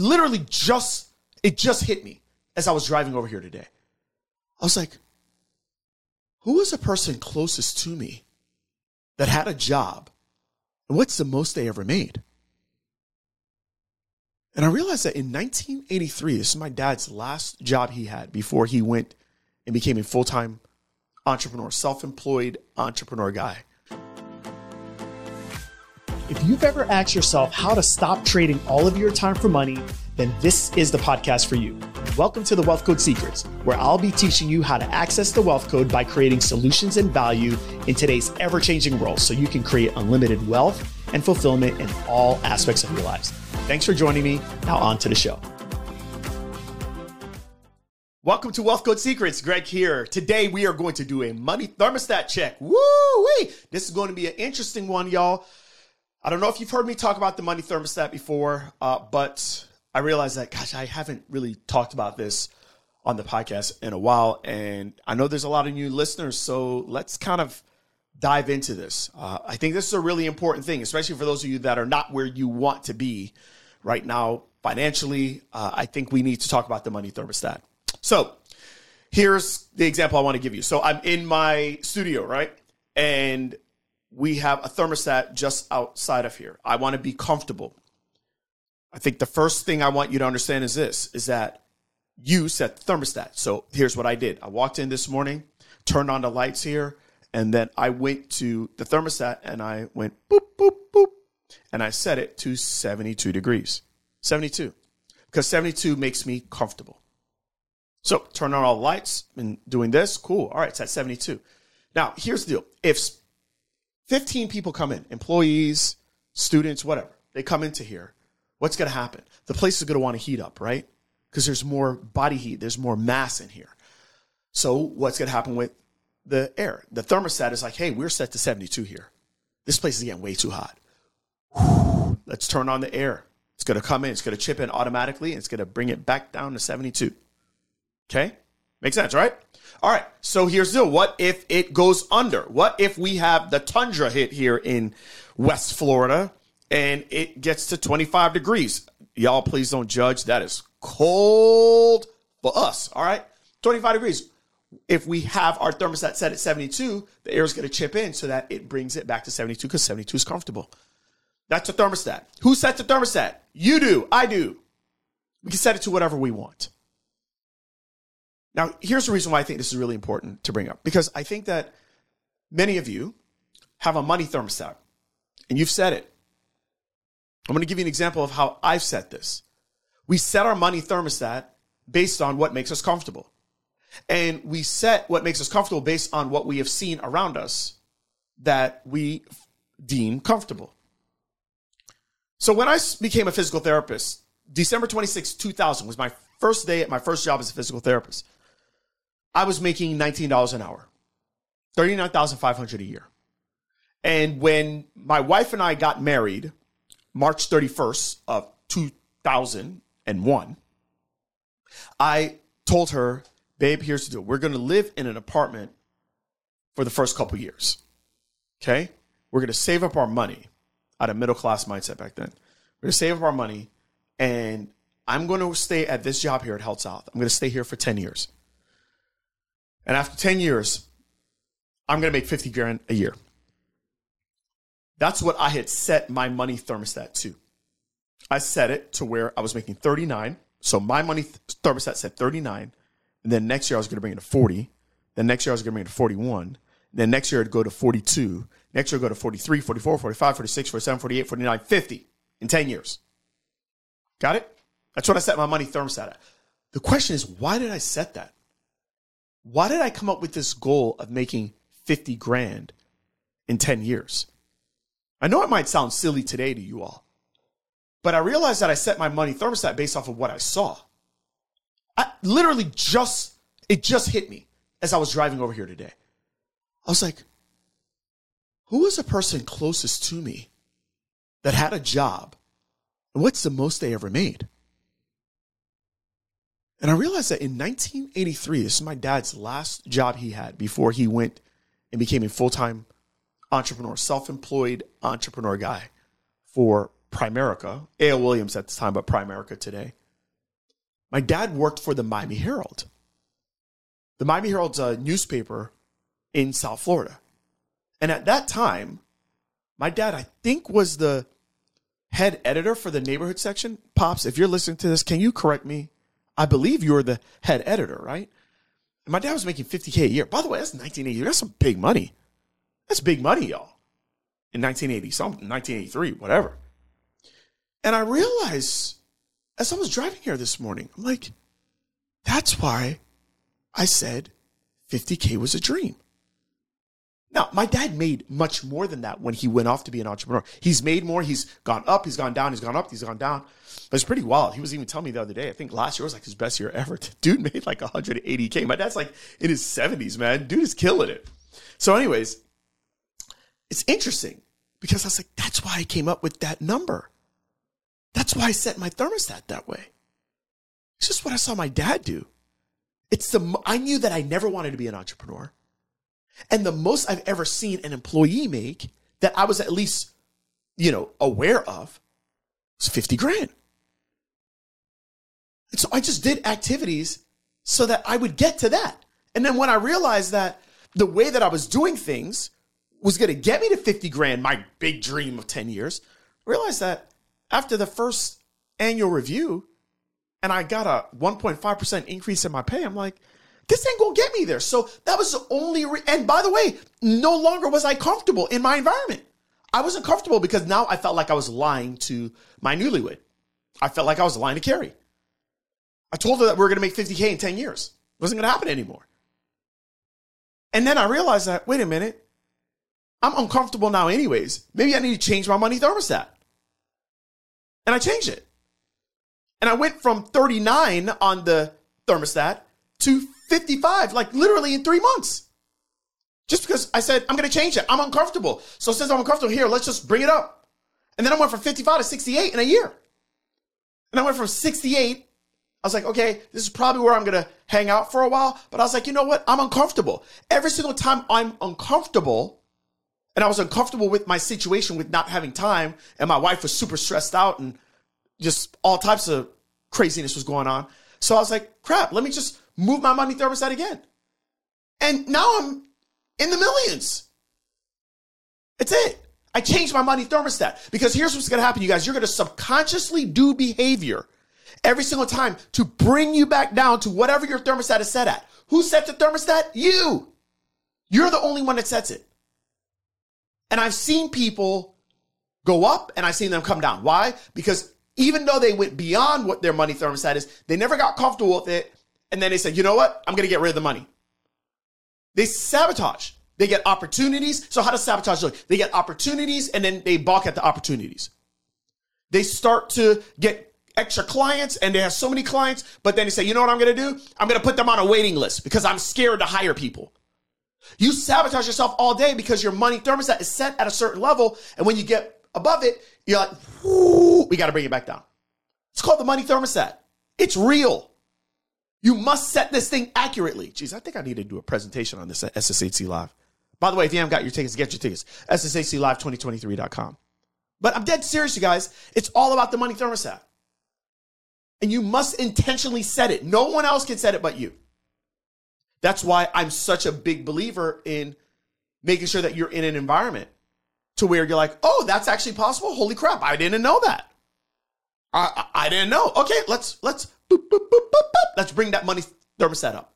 literally just, it just hit me as I was driving over here today. I was like, who was the person closest to me that had a job? And what's the most they ever made? And I realized that in 1983, this is my dad's last job he had before he went and became a full time entrepreneur, self employed entrepreneur guy. If you've ever asked yourself how to stop trading all of your time for money, then this is the podcast for you. Welcome to the Wealth Code Secrets, where I'll be teaching you how to access the wealth code by creating solutions and value in today's ever changing world so you can create unlimited wealth and fulfillment in all aspects of your lives. Thanks for joining me. Now, on to the show. Welcome to Wealth Code Secrets. Greg here. Today we are going to do a money thermostat check. Woo wee! This is going to be an interesting one, y'all. I don't know if you've heard me talk about the money thermostat before, uh, but I realized that, gosh, I haven't really talked about this on the podcast in a while. And I know there's a lot of new listeners. So let's kind of dive into this. Uh, I think this is a really important thing, especially for those of you that are not where you want to be right now financially. Uh, I think we need to talk about the money thermostat. So here's the example I want to give you. So I'm in my studio, right? And we have a thermostat just outside of here. I want to be comfortable. I think the first thing I want you to understand is this is that you set the thermostat. So here's what I did. I walked in this morning, turned on the lights here, and then I went to the thermostat and I went boop, boop, boop, and I set it to 72 degrees. 72. Because 72 makes me comfortable. So turn on all the lights and doing this, cool. All right, it's at 72. Now, here's the deal. If 15 people come in, employees, students, whatever, they come into here, what's going to happen? The place is going to want to heat up, right? Because there's more body heat, there's more mass in here. So what's going to happen with the air? The thermostat is like, hey, we're set to 72 here. This place is getting way too hot. Let's turn on the air. It's going to come in, it's going to chip in automatically, and it's going to bring it back down to 72. Okay? Makes sense, right? All right. So here's the. What if it goes under? What if we have the tundra hit here in West Florida and it gets to 25 degrees? Y'all, please don't judge. That is cold for us. All right. 25 degrees. If we have our thermostat set at 72, the air is going to chip in so that it brings it back to 72 because 72 is comfortable. That's a thermostat. Who sets the thermostat? You do. I do. We can set it to whatever we want. Now, here's the reason why I think this is really important to bring up because I think that many of you have a money thermostat and you've set it. I'm going to give you an example of how I've set this. We set our money thermostat based on what makes us comfortable. And we set what makes us comfortable based on what we have seen around us that we deem comfortable. So when I became a physical therapist, December 26, 2000 was my first day at my first job as a physical therapist. I was making $19 an hour, 39,500 a year. And when my wife and I got married, March 31st of 2001, I told her, babe, here's the deal. We're going to live in an apartment for the first couple years. Okay? We're going to save up our money out of middle class mindset back then. We're going to save up our money and I'm going to stay at this job here at HealthSouth. I'm going to stay here for 10 years. And after 10 years, I'm going to make 50 grand a year. That's what I had set my money thermostat to. I set it to where I was making 39. So my money thermostat said 39. And then next year I was going to bring it to 40. Then next year I was going to bring it to 41. Then next year it'd go to 42. Next year it'd go to 43, 44, 45, 46, 47, 48, 49, 50 in 10 years. Got it? That's what I set my money thermostat at. The question is, why did I set that? Why did I come up with this goal of making 50 grand in 10 years? I know it might sound silly today to you all, but I realized that I set my money thermostat based off of what I saw. I literally just, it just hit me as I was driving over here today. I was like, who was the person closest to me that had a job? And what's the most they ever made? And I realized that in 1983, this is my dad's last job he had before he went and became a full time entrepreneur, self employed entrepreneur guy for Primerica, A.L. Williams at the time, but Primerica today. My dad worked for the Miami Herald. The Miami Herald's a newspaper in South Florida. And at that time, my dad, I think, was the head editor for the neighborhood section. Pops, if you're listening to this, can you correct me? I believe you were the head editor, right? And my dad was making 50K a year. By the way, that's 1980. That's some big money. That's big money, y'all. In 1980, something, 1983, whatever. And I realized as I was driving here this morning, I'm like, that's why I said 50K was a dream. Now, my dad made much more than that when he went off to be an entrepreneur. He's made more. He's gone up. He's gone down. He's gone up. He's gone down. But it's pretty wild. He was even telling me the other day, I think last year was like his best year ever. Dude made like 180K. My dad's like in his 70s, man. Dude is killing it. So, anyways, it's interesting because I was like, that's why I came up with that number. That's why I set my thermostat that way. It's just what I saw my dad do. It's the, I knew that I never wanted to be an entrepreneur. And the most I've ever seen an employee make that I was at least, you know, aware of was 50 grand. And so I just did activities so that I would get to that. And then when I realized that the way that I was doing things was going to get me to 50 grand, my big dream of 10 years, I realized that after the first annual review and I got a 1.5% increase in my pay, I'm like, this ain't gonna get me there. So that was the only, re- and by the way, no longer was I comfortable in my environment. I wasn't comfortable because now I felt like I was lying to my newlywed. I felt like I was lying to Carrie. I told her that we are gonna make 50K in 10 years. It wasn't gonna happen anymore. And then I realized that, wait a minute, I'm uncomfortable now, anyways. Maybe I need to change my money thermostat. And I changed it. And I went from 39 on the thermostat to 55, like literally in three months. Just because I said, I'm going to change it. I'm uncomfortable. So since I'm uncomfortable here, let's just bring it up. And then I went from 55 to 68 in a year. And I went from 68. I was like, okay, this is probably where I'm going to hang out for a while. But I was like, you know what? I'm uncomfortable. Every single time I'm uncomfortable, and I was uncomfortable with my situation with not having time, and my wife was super stressed out, and just all types of craziness was going on. So I was like, crap, let me just move my money thermostat again. And now I'm in the millions. It's it. I changed my money thermostat because here's what's going to happen, you guys. You're going to subconsciously do behavior every single time to bring you back down to whatever your thermostat is set at. Who sets the thermostat? You. You're the only one that sets it. And I've seen people go up and I've seen them come down. Why? Because even though they went beyond what their money thermostat is, they never got comfortable with it. And then they say, you know what? I'm going to get rid of the money. They sabotage. They get opportunities. So how does sabotage look? They get opportunities and then they balk at the opportunities. They start to get extra clients and they have so many clients, but then they say, you know what I'm going to do? I'm going to put them on a waiting list because I'm scared to hire people. You sabotage yourself all day because your money thermostat is set at a certain level. And when you get above it, you're like, we got to bring it back down. It's called the money thermostat. It's real. You must set this thing accurately. Geez, I think I need to do a presentation on this at SSHC Live. By the way, if you haven't got your tickets, get your tickets. SSHCLive2023.com. But I'm dead serious, you guys. It's all about the money thermostat. And you must intentionally set it. No one else can set it but you. That's why I'm such a big believer in making sure that you're in an environment to where you're like, oh, that's actually possible. Holy crap, I didn't know that. I, I, I didn't know. Okay, let's let's boop, boop, boop, let's bring that money thermostat up.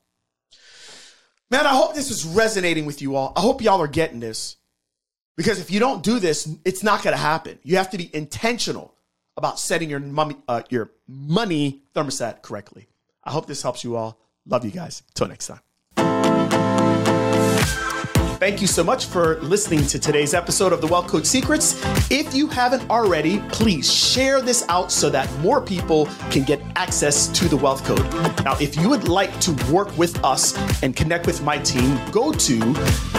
Man, I hope this is resonating with you all. I hope y'all are getting this. Because if you don't do this, it's not going to happen. You have to be intentional about setting your money, uh, your money thermostat correctly. I hope this helps you all. Love you guys. Till next time. Thank you so much for listening to today's episode of the Wealth Code Secrets. If you haven't already, please share this out so that more people can get access to the Wealth Code. Now, if you would like to work with us and connect with my team, go to